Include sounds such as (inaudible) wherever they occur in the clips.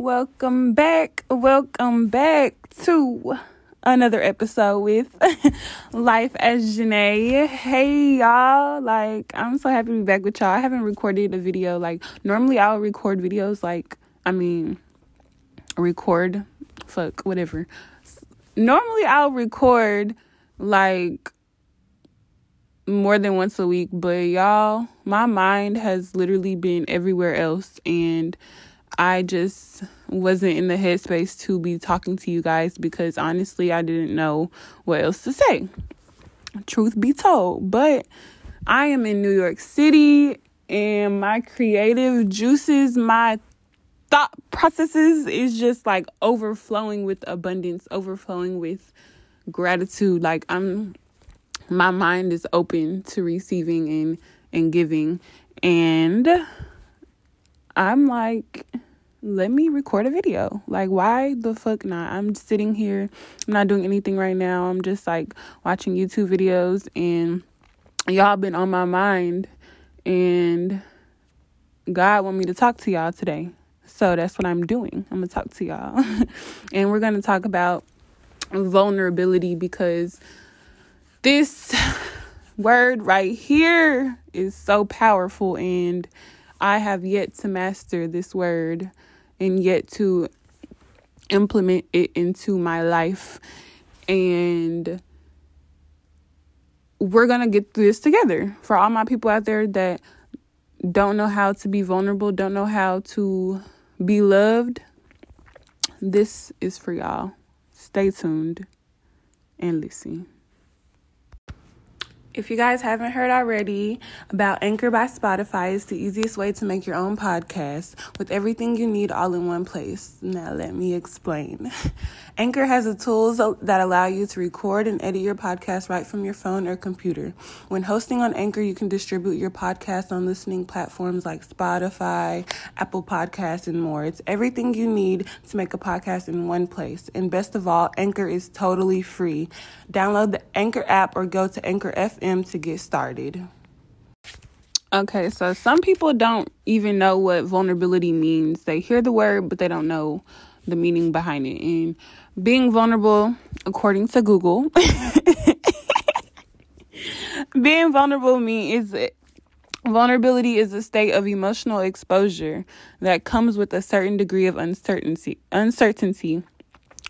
Welcome back. Welcome back to another episode with (laughs) Life as Janae. Hey y'all. Like I'm so happy to be back with y'all. I haven't recorded a video. Like normally I'll record videos like I mean record fuck whatever. Normally I'll record like more than once a week, but y'all, my mind has literally been everywhere else and I just wasn't in the headspace to be talking to you guys because honestly, I didn't know what else to say. Truth be told, but I am in New York City and my creative juices, my thought processes is just like overflowing with abundance, overflowing with gratitude. Like I'm my mind is open to receiving and and giving and I'm like let me record a video. Like, why the fuck not? I'm sitting here, I'm not doing anything right now. I'm just like watching YouTube videos, and y'all been on my mind, and God want me to talk to y'all today. So that's what I'm doing. I'm gonna talk to y'all, (laughs) and we're gonna talk about vulnerability because this (sighs) word right here is so powerful and I have yet to master this word and yet to implement it into my life. And we're going to get through this together. For all my people out there that don't know how to be vulnerable, don't know how to be loved, this is for y'all. Stay tuned and listen. If you guys haven't heard already about Anchor by Spotify, it's the easiest way to make your own podcast with everything you need all in one place. Now, let me explain. (laughs) Anchor has the tools that allow you to record and edit your podcast right from your phone or computer. When hosting on Anchor, you can distribute your podcast on listening platforms like Spotify, Apple Podcasts, and more. It's everything you need to make a podcast in one place. And best of all, Anchor is totally free. Download the Anchor app or go to Anchor FM FM to get started. Okay, so some people don't even know what vulnerability means. They hear the word, but they don't know the meaning behind it. And being vulnerable, according to Google, (laughs) being vulnerable means vulnerability is a state of emotional exposure that comes with a certain degree of uncertainty. Uncertainty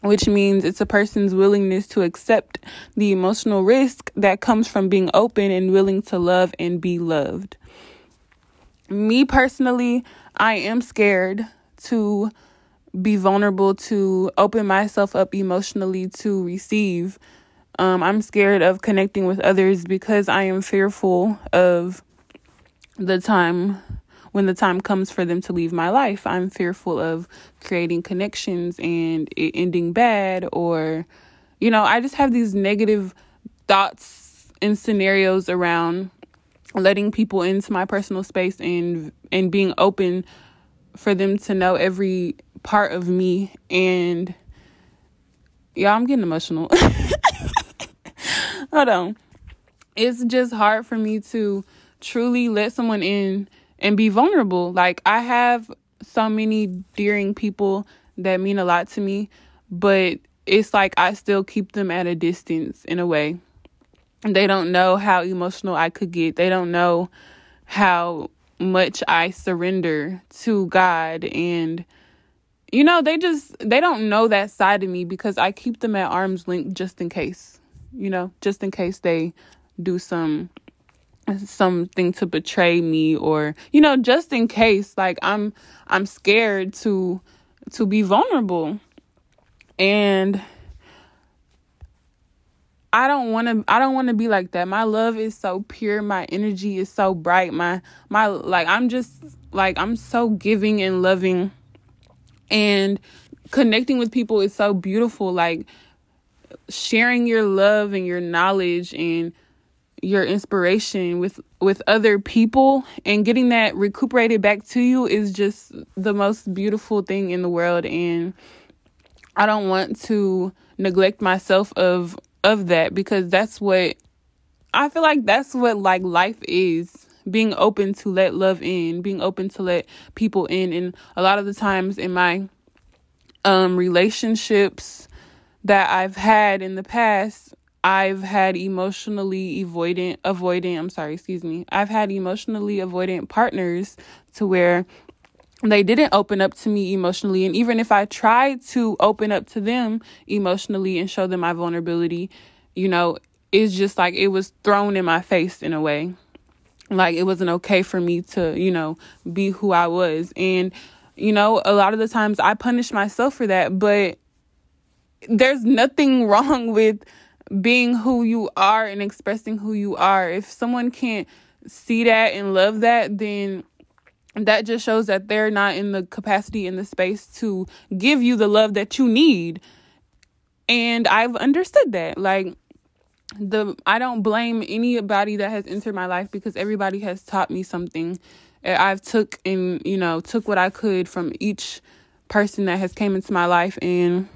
which means it's a person's willingness to accept the emotional risk that comes from being open and willing to love and be loved. Me personally, I am scared to be vulnerable, to open myself up emotionally to receive. Um, I'm scared of connecting with others because I am fearful of the time when the time comes for them to leave my life. I'm fearful of creating connections and it ending bad, or, you know, I just have these negative thoughts and scenarios around letting people into my personal space and and being open for them to know every part of me and yeah i'm getting emotional (laughs) hold on it's just hard for me to truly let someone in and be vulnerable. Like I have so many dearing people that mean a lot to me, but it's like I still keep them at a distance in a way. They don't know how emotional I could get. They don't know how much I surrender to God and you know, they just they don't know that side of me because I keep them at arm's length just in case. You know, just in case they do some something to betray me or you know just in case like i'm i'm scared to to be vulnerable and I don't want to I don't want to be like that. My love is so pure, my energy is so bright. My my like I'm just like I'm so giving and loving and connecting with people is so beautiful like sharing your love and your knowledge and your inspiration with with other people and getting that recuperated back to you is just the most beautiful thing in the world and I don't want to neglect myself of of that because that's what I feel like that's what like life is being open to let love in being open to let people in and a lot of the times in my um relationships that I've had in the past, I've had emotionally avoidant avoidant, I'm sorry, excuse me. I've had emotionally avoidant partners to where they didn't open up to me emotionally and even if I tried to open up to them emotionally and show them my vulnerability, you know, it's just like it was thrown in my face in a way. Like it wasn't okay for me to, you know, be who I was. And you know, a lot of the times I punish myself for that, but there's nothing (laughs) wrong with being who you are and expressing who you are. If someone can't see that and love that, then that just shows that they're not in the capacity in the space to give you the love that you need. And I've understood that. Like the I don't blame anybody that has entered my life because everybody has taught me something. I've took and you know took what I could from each person that has came into my life and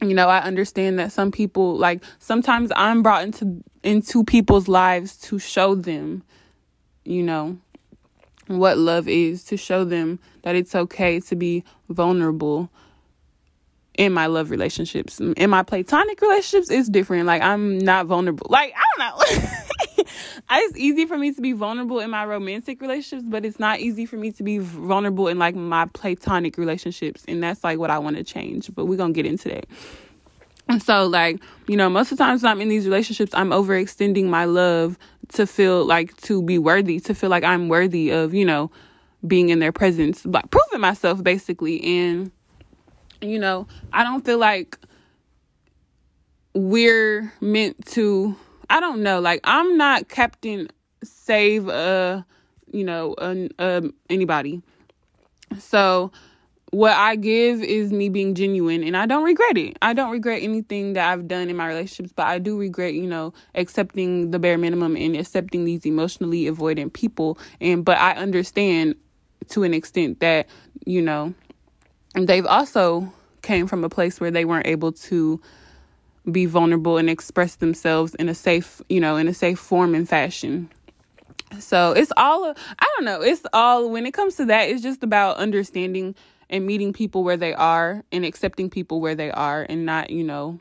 you know I understand that some people like sometimes I'm brought into into people's lives to show them you know what love is to show them that it's okay to be vulnerable in my love relationships. In my platonic relationships, it's different. Like I'm not vulnerable. Like I don't know. (laughs) (laughs) it's easy for me to be vulnerable in my romantic relationships, but it's not easy for me to be vulnerable in like my platonic relationships, and that's like what I want to change. But we're gonna get into that. And so, like, you know, most of the times when I'm in these relationships, I'm overextending my love to feel like to be worthy, to feel like I'm worthy of, you know, being in their presence, like proving myself basically. And, you know, I don't feel like we're meant to, I don't know, like, I'm not Captain Save, uh, you know, uh, anybody. So, what I give is me being genuine and I don't regret it. I don't regret anything that I've done in my relationships, but I do regret, you know, accepting the bare minimum and accepting these emotionally avoidant people. And but I understand to an extent that, you know, they've also came from a place where they weren't able to be vulnerable and express themselves in a safe, you know, in a safe form and fashion. So it's all I don't know, it's all when it comes to that, it's just about understanding and meeting people where they are and accepting people where they are and not, you know,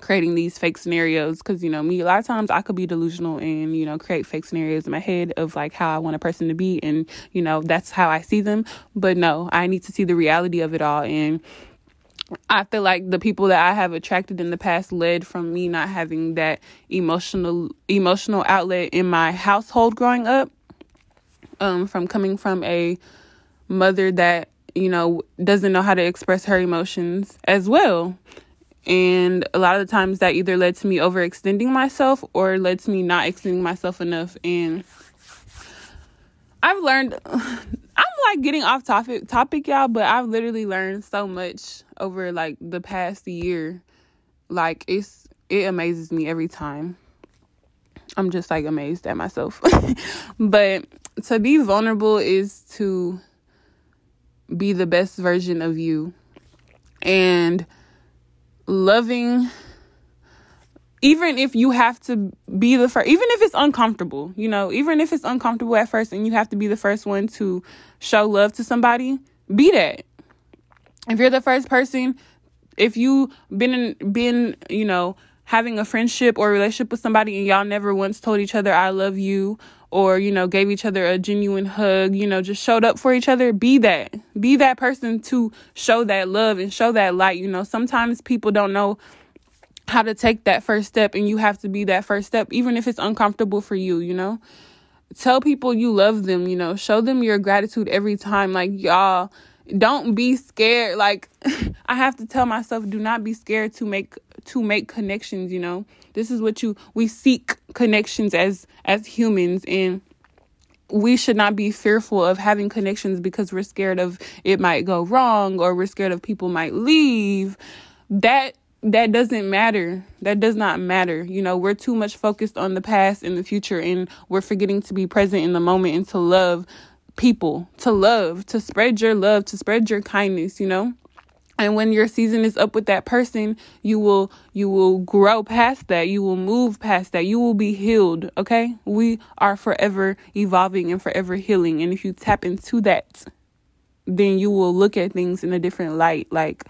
creating these fake scenarios because you know me a lot of times i could be delusional and you know create fake scenarios in my head of like how i want a person to be and you know that's how i see them but no i need to see the reality of it all and i feel like the people that i have attracted in the past led from me not having that emotional emotional outlet in my household growing up um from coming from a mother that you know, doesn't know how to express her emotions as well. And a lot of the times that either led to me overextending myself or led to me not extending myself enough. And I've learned, (sighs) I'm like getting off topic, topic, y'all, but I've literally learned so much over like the past year. Like it's, it amazes me every time. I'm just like amazed at myself. (laughs) but to be vulnerable is to be the best version of you and loving even if you have to be the first even if it's uncomfortable you know even if it's uncomfortable at first and you have to be the first one to show love to somebody be that if you're the first person if you been in, been you know having a friendship or relationship with somebody and y'all never once told each other i love you or you know gave each other a genuine hug you know just showed up for each other be that. Be that person to show that love and show that light you know. Sometimes people don't know how to take that first step and you have to be that first step even if it's uncomfortable for you you know. Tell people you love them you know. Show them your gratitude every time like y'all don't be scared. Like (laughs) i have to tell myself do not be scared to make to make connections you know? This is what you we seek connections as as humans and we should not be fearful of having connections because we're scared of it might go wrong or we're scared of people might leave. That that doesn't matter. That does not matter. You know we're too much focused on the past and the future and we're forgetting to be present in the moment and to love people to love to spread your love to spread your kindness you know? And when your season is up with that person you will you will grow past that. You will move past that. You will be healed okay? We are forever evolving and forever healing. And if you tap into that then you will look at things in a different light. Like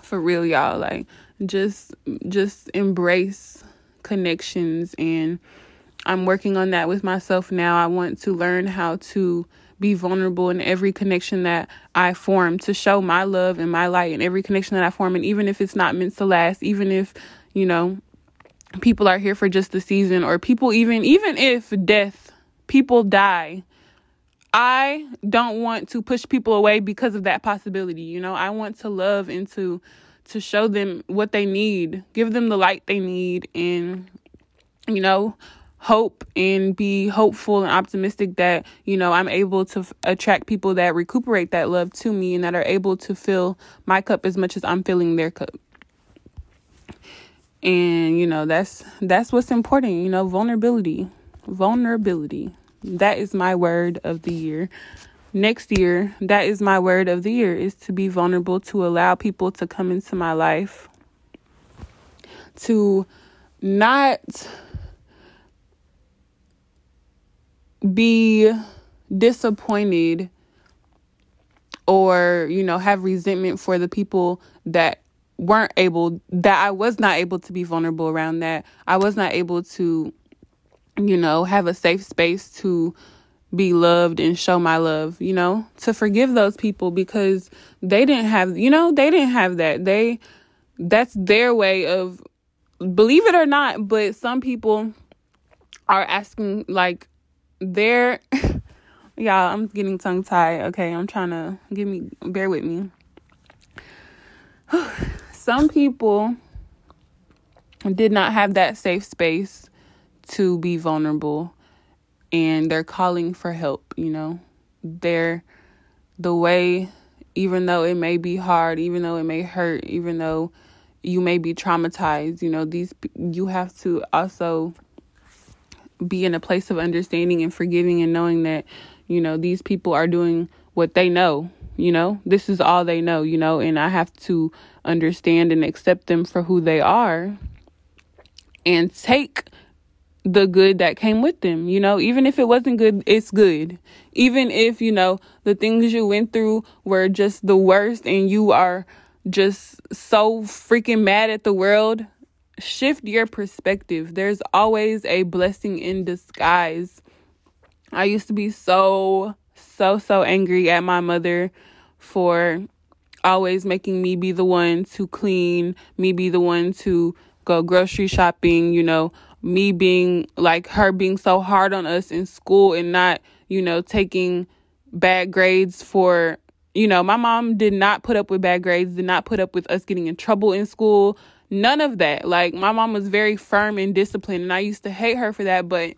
for real, y'all. Like just just embrace connections and I'm working on that with myself now. I want to learn how to be vulnerable in every connection that I form to show my love and my light in every connection that I form. And even if it's not meant to last, even if, you know, people are here for just the season or people even even if death people die i don't want to push people away because of that possibility you know i want to love and to to show them what they need give them the light they need and you know hope and be hopeful and optimistic that you know I'm able to f- attract people that recuperate that love to me and that are able to fill my cup as much as I'm filling their cup. And you know that's that's what's important you know vulnerability vulnerability. That is my word of the year. Next year that is my word of the year is to be vulnerable to allow people to come into my life to not be disappointed or you know have resentment for the people that weren't able that I was not able to be vulnerable around that. I was not able to you know, have a safe space to be loved and show my love, you know, to forgive those people because they didn't have, you know, they didn't have that. They that's their way of believe it or not, but some people are asking like their (laughs) y'all, I'm getting tongue tied. Okay, I'm trying to give me bear with me. (sighs) some people did not have that safe space to be vulnerable and they're calling for help, you know. They're the way even though it may be hard, even though it may hurt, even though you may be traumatized, you know, these you have to also be in a place of understanding and forgiving and knowing that, you know, these people are doing what they know you know? This is all they know you know? And i have to understand and accept them for who they are and take the good that came with them you know? Even if it wasn't good it's good. Even if you know the things you went through were just the worst and you are just so freaking mad at the world shift your perspective. There's always a blessing in disguise. I used to be so so, so angry at my mother for always making me be the one to clean, me be the one to go grocery shopping, you know, me being like her being so hard on us in school and not, you know, taking bad grades for, you know, my mom did not put up with bad grades, did not put up with us getting in trouble in school. None of that. Like my mom was very firm and disciplined and I used to hate her for that, but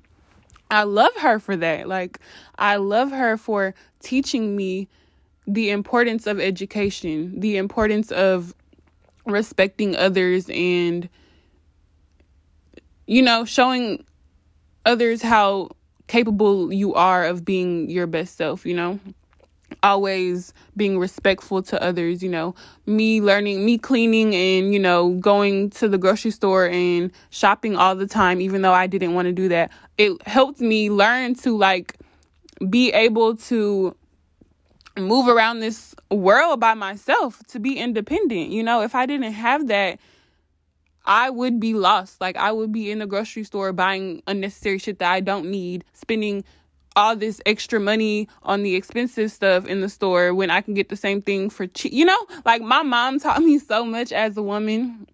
I love her for that. Like, I love her for teaching me the importance of education, the importance of respecting others, and, you know, showing others how capable you are of being your best self, you know? Always being respectful to others, you know, me learning, me cleaning and, you know, going to the grocery store and shopping all the time, even though I didn't want to do that. It helped me learn to like be able to move around this world by myself, to be independent. You know, if I didn't have that, I would be lost. Like I would be in the grocery store buying unnecessary shit that I don't need, spending all this extra money on the expensive stuff in the store when I can get the same thing for cheap. You know, like my mom (laughs) taught me so much as a woman.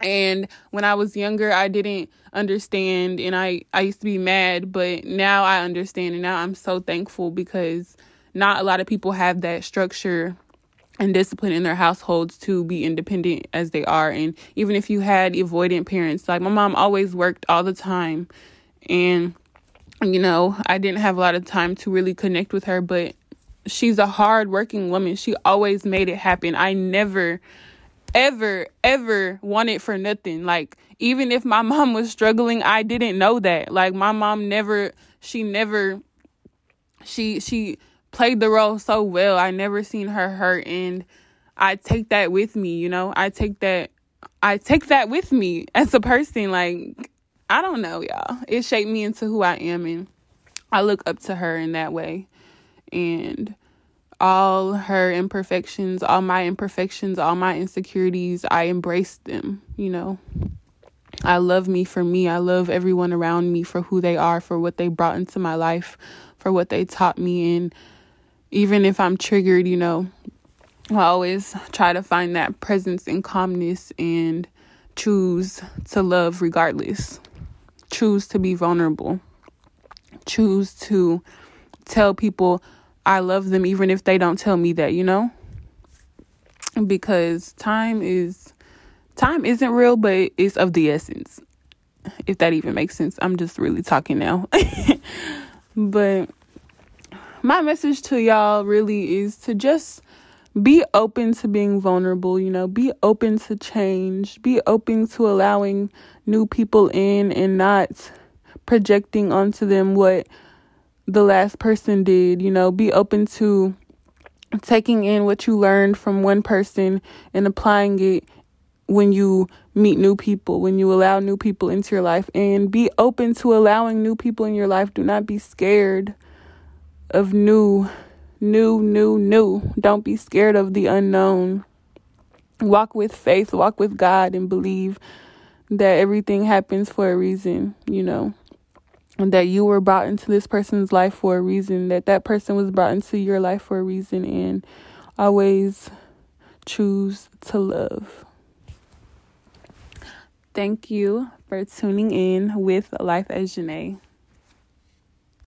And when I was younger, I didn't understand and I, I used to be mad, but now I understand and now I'm so thankful because not a lot of people have that structure and discipline in their households to be independent as they are. And even if you had avoidant parents, like my mom always worked all the time and you know, I didn't have a lot of time to really connect with her, but she's a hard working woman. She always made it happen. I never ever ever wanted for nothing. Like even if my (laughs) mom was struggling, I didn't know that. Like my mom never she never she she played the role so well. I never seen her hurt and I take that with me, you know? I take that I take that with me as a person like I don't know, y'all. It shaped me into who I am, and I look up to her in that way. And all her imperfections, all my imperfections, all my insecurities, I embraced them, you know. I love me for me. I love everyone around me for who they are, for what they brought into my life, for what they taught me. And even if I'm triggered, you know, I always try to find that presence and calmness and choose to love regardless. Choose to be vulnerable. Choose to tell people I love them even if they don't tell me that, you know? Because time is time isn't real, but it's of the essence. If that even makes sense. I'm just really talking now. (laughs) but my message to y'all really is to just be open to being vulnerable, you know, be open to change, be open to allowing new people in and not projecting onto them what the last person did, you know, be open to taking in what you learned from one person and applying it when you meet new people, when you allow new people into your life, and be open to allowing new people in your life. Do not be scared of new, new, new, new. Don't be scared of the unknown. Walk with faith, walk with God, and believe that everything happens for a reason, you know that you were brought into this person's life for a reason, that that person was brought into your life for a reason, and always choose to love. Thank you for tuning in with Life as Janae.